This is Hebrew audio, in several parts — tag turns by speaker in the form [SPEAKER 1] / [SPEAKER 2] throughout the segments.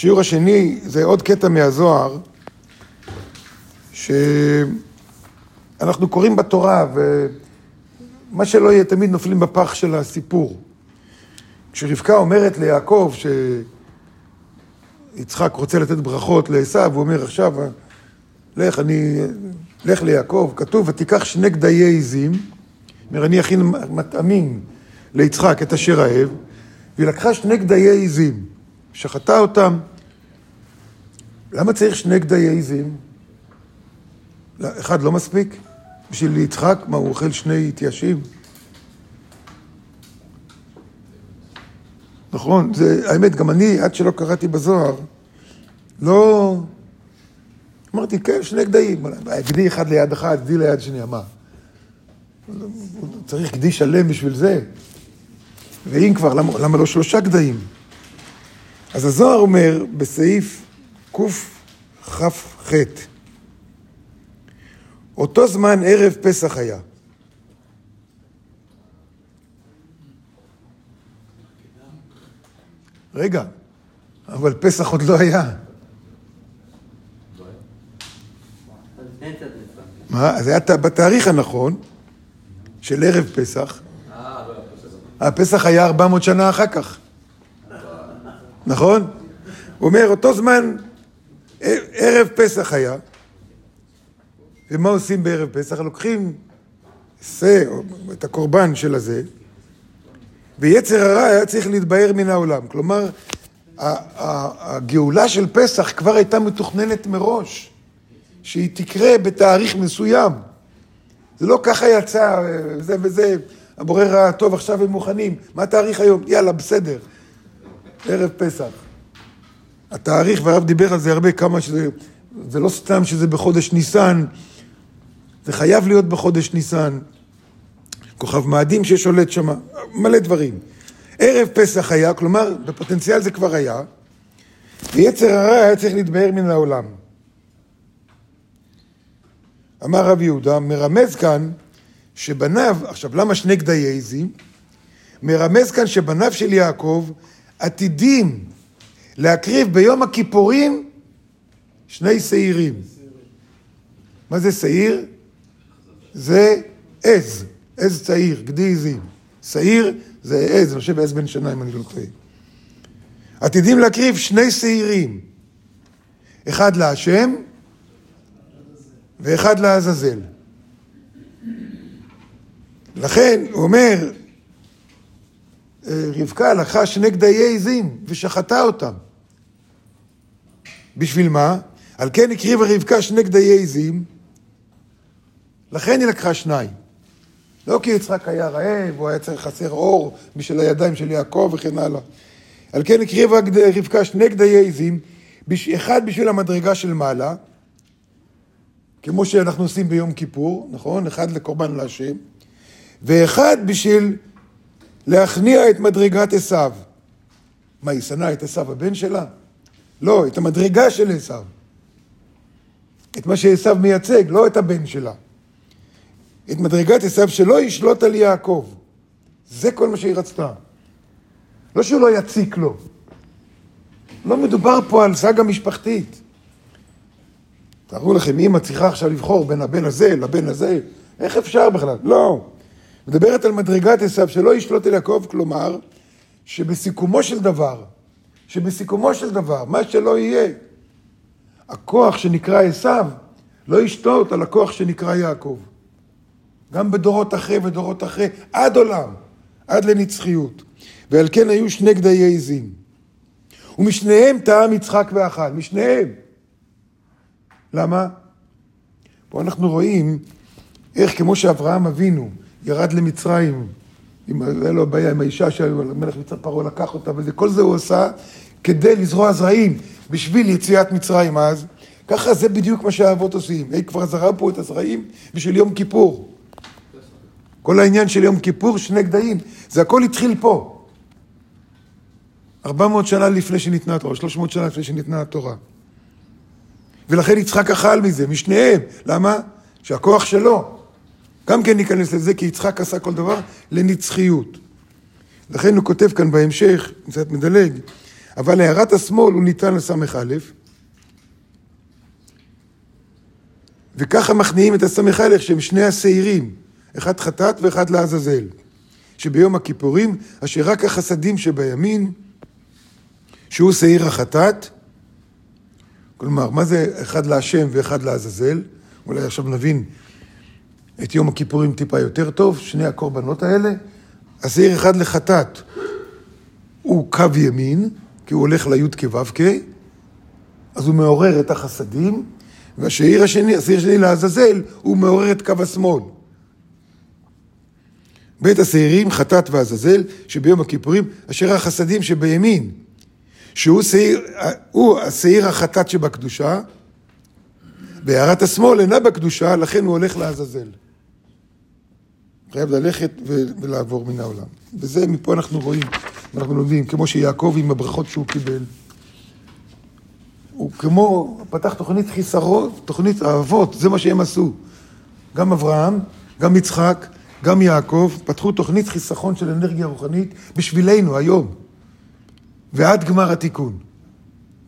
[SPEAKER 1] השיעור השני זה עוד קטע מהזוהר, שאנחנו קוראים בתורה, ומה שלא יהיה, תמיד נופלים בפח של הסיפור. כשרבקה אומרת ליעקב שיצחק רוצה לתת ברכות לעשו, הוא אומר עכשיו, לך, אני, לך ליעקב, כתוב, ותיקח שני גדיי עזים, אומר, אני אכין מטעמים ליצחק את אשר אהב, והיא לקחה שני גדיי עזים, שחטה אותם. למה צריך שני גדיי עזים? אחד לא מספיק? בשביל יצחק? מה, הוא אוכל שני התיישים? נכון, זה, האמת, גם אני, עד שלא קראתי בזוהר, לא... אמרתי, כן, שני גדיים, גדי אחד ליד אחד, גדי ליד שני, מה? צריך גדי שלם בשביל זה. ואם כבר, למה, למה לא שלושה גדיים? אז הזוהר אומר בסעיף קכ"ח, אותו זמן ערב פסח היה. רגע, אבל פסח עוד לא היה. מה? זה היה בתאריך הנכון, של ערב פסח. הפסח היה 400 שנה אחר כך. נכון? הוא אומר, אותו זמן, ערב פסח היה, ומה עושים בערב פסח? לוקחים שא, את הקורבן של הזה, ויצר הרע היה צריך להתבהר מן העולם. כלומר, הגאולה של פסח כבר הייתה מתוכננת מראש, שהיא תקרה בתאריך מסוים. זה לא ככה יצא, זה וזה, הבורר ראה, טוב, עכשיו הם מוכנים, מה התאריך היום? יאללה, בסדר. ערב פסח. התאריך, והרב דיבר על זה הרבה, כמה שזה, זה לא סתם שזה בחודש ניסן, זה חייב להיות בחודש ניסן. כוכב מאדים ששולט שם, מלא דברים. ערב פסח היה, כלומר, בפוטנציאל זה כבר היה, ויצר הרע היה צריך להתבהר מן העולם. אמר רב יהודה, מרמז כאן שבניו, עכשיו למה שני גדיי עזים? מרמז כאן שבניו של יעקב עתידים להקריב ביום הכיפורים שני שעירים. מה זה שעיר? זה עז. עז צעיר, גדי עזים. שעיר זה עז, אני חושב עז בן שנה אם אני לא טועה. עתידים להקריב שני שעירים, אחד להשם ואחד לעזאזל. לכן, הוא אומר, רבקה לקחה שני גדיי עזים ושחטה אותם. בשביל מה? על כן הקריבה רבקה שני גדיי עזים, לכן היא לקחה שניים. לא כי יצחק היה רעב, הוא היה צריך חסר אור בשביל הידיים של יעקב וכן הלאה. על כן הקריבה רבקה שני גדיי עזים, אחד בשביל המדרגה של מעלה, כמו שאנחנו עושים ביום כיפור, נכון? אחד לקורבן להשם, ואחד בשביל להכניע את מדרגת עשיו. מה, היא שנאה את עשיו הבן שלה? לא, את המדרגה של עשיו. את מה שעשיו מייצג, לא את הבן שלה. את מדרגת עשיו שלא ישלוט על יעקב. זה כל מה שהיא רצתה. לא שהוא לא יציק לו. לא מדובר פה על סאגה משפחתית. תארו לכם, אמא צריכה עכשיו לבחור בין הבן הזה לבן הזה, איך אפשר בכלל? לא. מדברת על מדרגת עשיו שלא ישלוט על יעקב, כלומר, שבסיכומו של דבר, שבסיכומו של דבר, מה שלא יהיה, הכוח שנקרא עשיו לא ישלוט על הכוח שנקרא יעקב. גם בדורות אחרי ודורות אחרי, עד עולם, עד לנצחיות. ועל כן היו שני גדיי עזים. ומשניהם טעם יצחק ואכל, משניהם. למה? פה אנחנו רואים איך כמו שאברהם אבינו ירד למצרים, היה לו בעיה עם האישה שהמלך מצרים פרעה לקח אותה, וזה, כל זה הוא עשה כדי לזרוע זרעים בשביל יציאת מצרים אז. ככה זה בדיוק מה שהאבות עושים. הם כבר זרעו פה את הזרעים בשביל יום כיפור. כל העניין של יום כיפור, שני גדיים, זה הכל התחיל פה. 400 שנה לפני שניתנה התורה, 300 שנה לפני שניתנה התורה. ולכן יצחק אכל מזה, משניהם. למה? שהכוח שלו. גם כן ניכנס לזה, כי יצחק עשה כל דבר לנצחיות. לכן הוא כותב כאן בהמשך, קצת מדלג, אבל הערת השמאל הוא ניתן לס"א, וככה מכניעים את הס"א שהם שני השעירים, אחד חטאת ואחד לעזאזל, שביום הכיפורים, אשר רק החסדים שבימין, שהוא שעיר החטאת, כלומר, מה זה אחד להשם ואחד לעזאזל? אולי עכשיו נבין את יום הכיפורים טיפה יותר טוב, שני הקורבנות האלה. השעיר אחד לחטאת הוא קו ימין, כי הוא הולך ליוד כו"ק, אז הוא מעורר את החסדים, והשעיר השני, השעיר השני לעזאזל, הוא מעורר את קו השמאל. בית השעירים, חטאת ועזאזל, שביום הכיפורים, אשר החסדים שבימין, שהוא שעיר, הוא השעיר החטאת שבקדושה, והערת השמאל אינה בקדושה, לכן הוא הולך לעזאזל. חייב ללכת ולעבור מן העולם. וזה, מפה אנחנו רואים, אנחנו לומדים, כמו שיעקב עם הברכות שהוא קיבל. הוא כמו, פתח תוכנית חיסרון, תוכנית אהבות, זה מה שהם עשו. גם אברהם, גם יצחק, גם יעקב, פתחו תוכנית חיסכון של אנרגיה רוחנית בשבילנו היום. ועד גמר התיקון.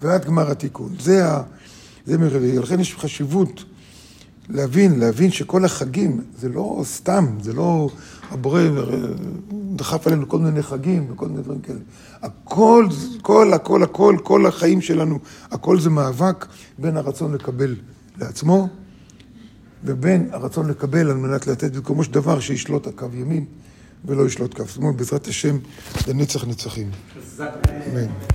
[SPEAKER 1] ועד גמר התיקון. זה ה... זה מרבי. לכן יש חשיבות להבין, להבין שכל החגים זה לא סתם, זה לא הבורא דחף עלינו כל מיני חגים וכל מיני דברים כאלה. הכל, כל, הכל, הכל, כל החיים שלנו, הכל זה מאבק בין הרצון לקבל לעצמו ובין הרצון לקבל על מנת לתת במקומו של דבר שישלוט הקו ימין ולא ישלוט קו שמאל, בעזרת השם לנצח נצחים. אמן.